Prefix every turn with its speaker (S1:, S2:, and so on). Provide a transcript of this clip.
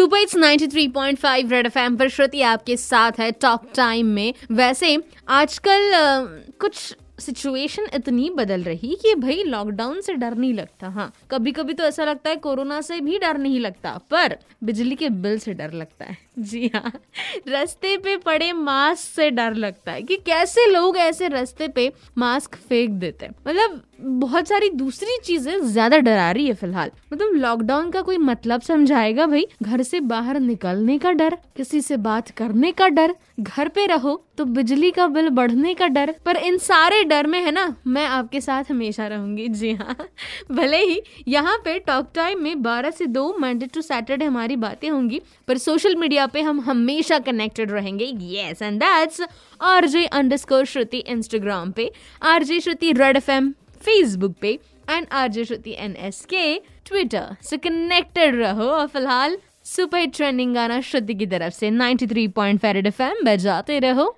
S1: Super it's 93.5 red FM पर श्रुति आपके साथ है टॉक टाइम में। वैसे आजकल कुछ सिचुएशन इतनी बदल रही कि भाई लॉकडाउन से डर नहीं लगता हाँ। कभी कभी तो ऐसा लगता है कोरोना से भी डर नहीं लगता, पर बिजली के बिल से डर लगता है। जी हाँ रास्ते पे पड़े मास्क से डर लगता है कि कैसे लोग ऐसे रास्ते पे मास्क फेंक देते हैं। मतलब बहुत सारी दूसरी चीज़ें ज़्यादा डरा रही है फ़िलहाल। मतलब लॉकडाउन का कोई मतलब समझाएगा भाई? घर से बाहर निकलने का डर, किसी से बात करने का डर, घर पे रहो तो बिजली का बिल बढ़ने का डर, पर इन सारे डर में है ना, मैं आपके साथ हमेशा रहूँगी। जी हाँ भले ही यहाँ पे टॉक टाइम में 12 से 2 मंडे टू सैटरडे हमारी बातें होंगी, पर सोशल मीडिया पे हम हमेशा कनेक्टेड रहेंगे। Yes and that's R J under Shruti Instagram पे R J Shruti red F M Facebook पे and R J Shruti N S K Twitter से कनेक्टेड रहो और फ़िलहाल सुपर ट्रेंडिंग गाना श्रुति की तरफ़ से 93.5 पॉइंट एफएम बजाते रहो।